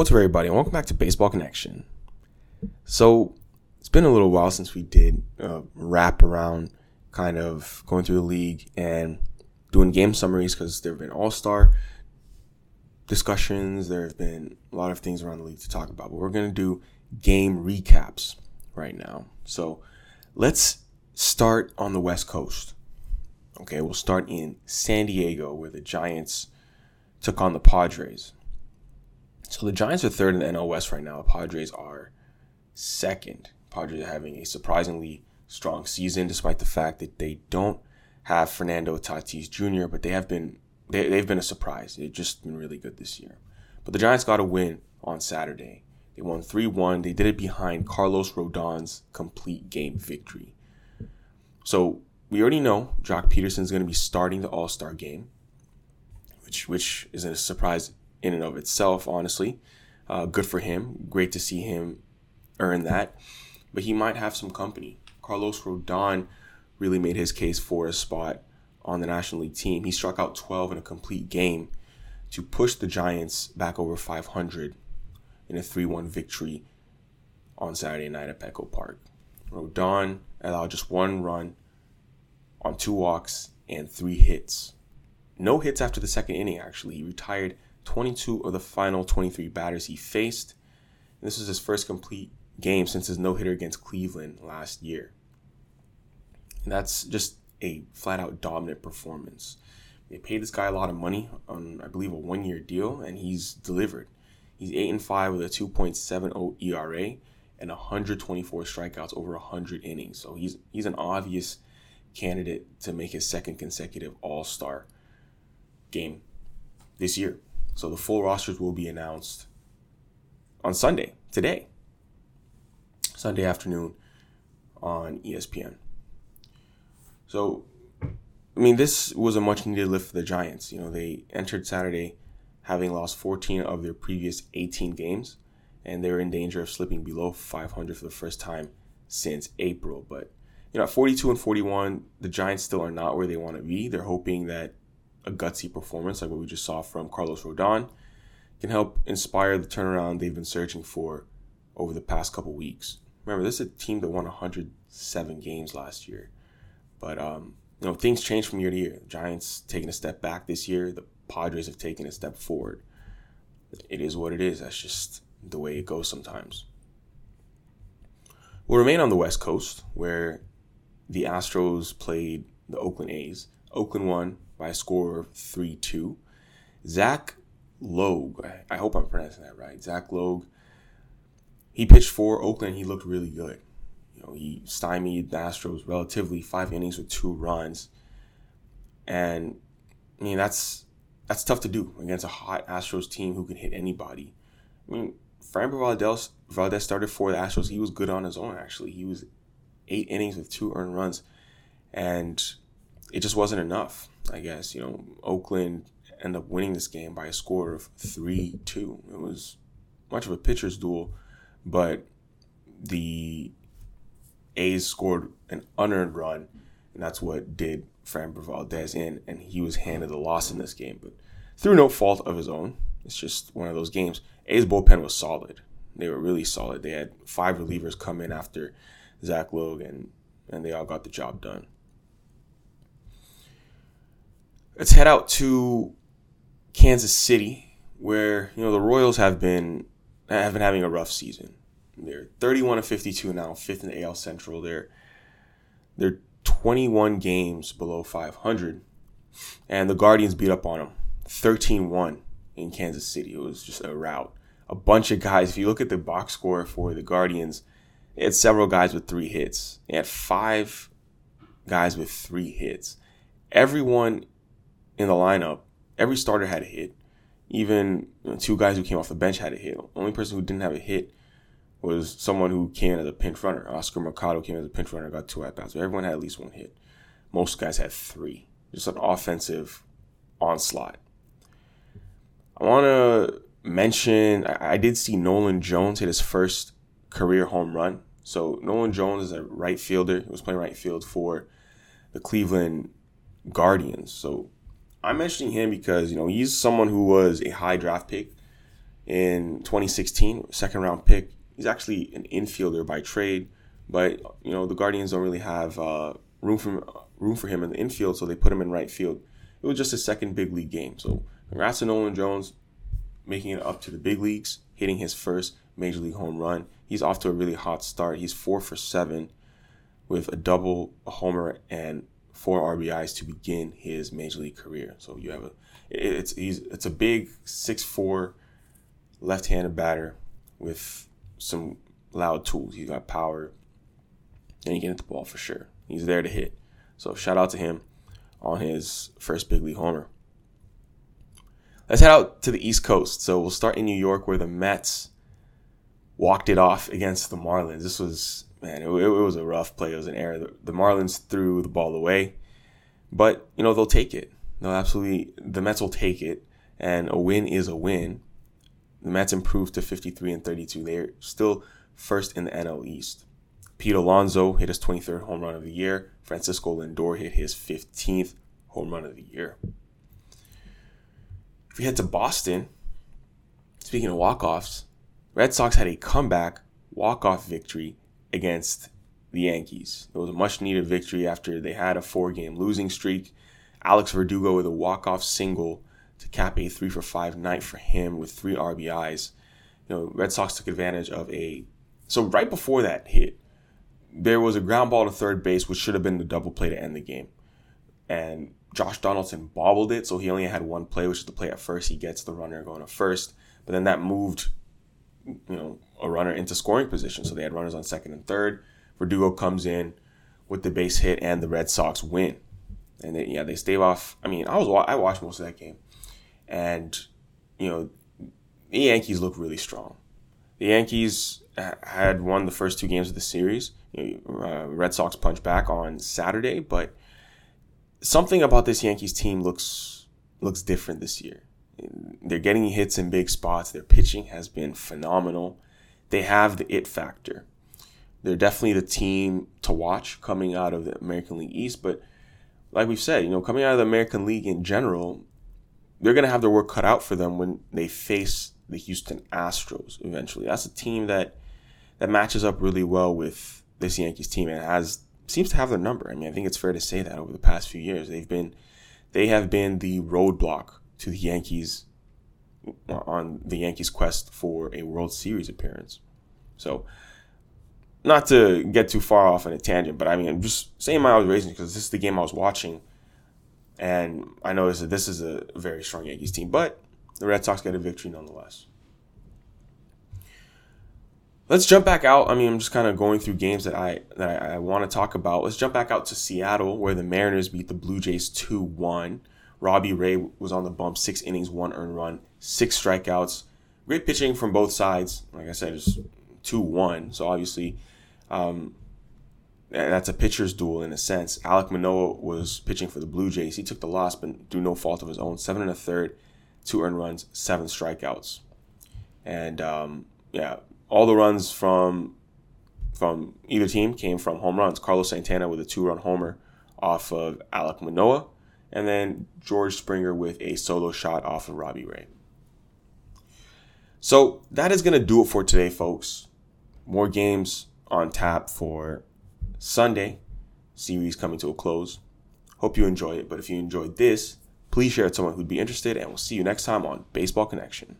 What's up, everybody, and welcome back to Baseball Connection. So, it's been a little while since we did a wrap around kind of going through the league and doing game summaries because there have been all star discussions. There have been a lot of things around the league to talk about, but we're going to do game recaps right now. So, let's start on the West Coast. Okay, we'll start in San Diego where the Giants took on the Padres. So the Giants are third in the NL West right now. Padres are second. Padres are having a surprisingly strong season, despite the fact that they don't have Fernando Tatis Jr., but they have been they, they've been a surprise. They've just been really good this year. But the Giants got a win on Saturday. They won 3 1. They did it behind Carlos Rodon's complete game victory. So we already know Joc Pederson is going to be starting the All Star game, which which is a surprise in and of itself. Honestly, uh, good for him. Great to see him earn that. But he might have some company. Carlos Rodon really made his case for a spot on the National League team. He struck out 12 in a complete game to push the Giants back over 500 in a 3 1 victory on Saturday night at Petco Park. Rodon allowed just one run on two walks and three hits. No hits after the second inning, actually. He retired 22 of the final 23 batters he faced. And this was his first complete game since his no hitter against Cleveland last year. And that's just a flat out dominant performance. They paid this guy a lot of money on, I believe, a one year deal, and he's delivered. He's 8 and 5 with a 2.70 ERA and 124 strikeouts over 100 innings. So he's he's an obvious candidate to make his second consecutive All Star game this year. So the full rosters will be announced on Sunday, today, Sunday afternoon on ESPN. So, I mean, this was a much needed lift for the Giants. You know, they entered Saturday having lost 14 of their previous 18 games, and they're in danger of slipping below 500 for the first time since April. But you know, at 42 and 41, the Giants still are not where they want to be. They're hoping that a gutsy performance like what we just saw from Carlos Rodon can help inspire the turnaround they've been searching for over the past couple weeks. Remember, this is a team that won 107 games last year, but um, you know things change from year to year. Giants taking a step back this year. The Padres have taken a step forward. It is what it is. That's just the way it goes sometimes. We'll remain on the West Coast, where the Astros played the Oakland A's. Oakland won by a score of 3 2. Zach Logue, I hope I'm pronouncing that right. Zach Logue, he pitched for Oakland. He looked really good. You know, he stymied the Astros relatively five innings with two runs, and I mean that's that's tough to do against a hot Astros team who can hit anybody. I mean, Framber Valdez, Valdez started for the Astros. He was good on his own. Actually, he was eight innings with two earned runs, and it just wasn't enough. I guess you know Oakland ended up winning this game by a score of three two. It was much of a pitcher's duel, but the A's scored an unearned run, and that's what did Framber Valdez in, and he was handed the loss in this game, but through no fault of his own. It's just one of those games. A's bullpen was solid. They were really solid. They had five relievers come in after Zach Logue, and, and they all got the job done. Let's head out to Kansas City, where you know the Royals have been have been having a rough season. They're 31 to 52 now, fifth in the AL Central. They're they're 21 games below 500, and the Guardians beat up on them 13-1 in Kansas City. It was just a rout. A bunch of guys. If you look at the box score for the Guardians, they had several guys with three hits. They had five guys with three hits. Everyone in the lineup, every starter had a hit. Even you know, two guys who came off the bench had a hit. The only person who didn't have a hit was someone who came as a pinch runner. Oscar Mercado came as a pinch runner, got two at bats. Everyone had at least one hit. Most guys had three. Just an offensive onslaught. I want to mention I, I did see Nolan Jones hit his first career home run. So Nolan Jones is a right fielder. He was playing right field for the Cleveland Guardians. So I'm mentioning him because you know he's someone who was a high draft pick in 2016, second round pick. He's actually an infielder by trade, but you know the Guardians don't really have uh, room for room for him in the infield, so they put him in right field. It was just his second big league game. So congrats to Nolan Jones making it up to the big leagues, hitting his first major league home run. He's off to a really hot start. He's four for seven with a double, a homer, and four RBIs to begin his major league career. So you have a it's it's a big six four left-handed batter with some loud tools. He's got power and he can hit the ball for sure. He's there to hit. So shout out to him on his first big league homer. Let's head out to the East Coast. So we'll start in New York where the Mets walked it off against the Marlins. This was man, it, it was a rough play. It was an error. The, the Marlins threw the ball away, but you know they'll take it. They'll absolutely. The Mets will take it, and a win is a win. The Mets improved to 53 and 32. They're still first in the NL East. Pete Alonso hit his 23rd home run of the year. Francisco Lindor hit his 15th home run of the year. If we head to Boston, speaking of walk-offs, Red Sox had a comeback walk-off victory against the Yankees. It was a much needed victory after they had a four game losing streak. Alex Verdugo with a walk off single to cap a three for five night for him with three RBIs. You know, Red Sox took advantage of a. So right before that hit, there was a ground ball to third base, which should have been the double play to end the game. And Josh Donaldson bobbled it, so he only had one play, which is the play at first. He gets the runner going to first, but then that moved, you know, a runner into scoring position. So they had runners on second and third. Verdugo comes in with the base hit, and the Red Sox win. And they, yeah, they stave off. I mean, I was I watched most of that game, and you know, the Yankees look really strong. The Yankees had won the first two games of the series. You know, uh, Red Sox punched back on Saturday, but something about this Yankees team looks looks different this year. They're getting hits in big spots. Their pitching has been phenomenal. They have the it factor. They're definitely the team to watch coming out of the American League East. But like we've said, you know, coming out of the American League in general, they're going to have their work cut out for them when they face the Houston Astros eventually. That's a team that that matches up really well with this Yankees team and has seems to have their number. I mean, I think it's fair to say that over the past few years, they've been they have been the roadblock to the Yankees Uh, on the Yankees' quest for a World Series appearance. So, not to get too far off on a tangent, but I mean, I'm just saying my observations because this is the game I was watching, and I noticed that this is a very strong Yankees team, but the Red Sox get a victory nonetheless. Let's jump back out. I mean, I'm just kind of going through games that I that I, I want to talk about. Let's jump back out to Seattle, where the Mariners beat the Blue Jays two one. Robbie Ray was on the bump, six innings, one earned run, six strikeouts. Great pitching from both sides. Like I said, it's 2 1. So obviously, um, that's a pitcher's duel in a sense. Alek Manoah was pitching for the Blue Jays. He took the loss, but through no fault of his own. Seven and a third, two earned runs, seven strikeouts. And um, yeah, all the runs from from either team came from home runs. Carlos Santana with a two run homer off of Alek Manoah and then George Springer with a solo shot off of Robbie Ray. So that is going to do it for today, folks. More games on tap for Sunday. Series coming to a close. Hope you enjoy it, but if you enjoyed this, please share it with someone who'd be interested, and we'll see you next time on Baseball Connection.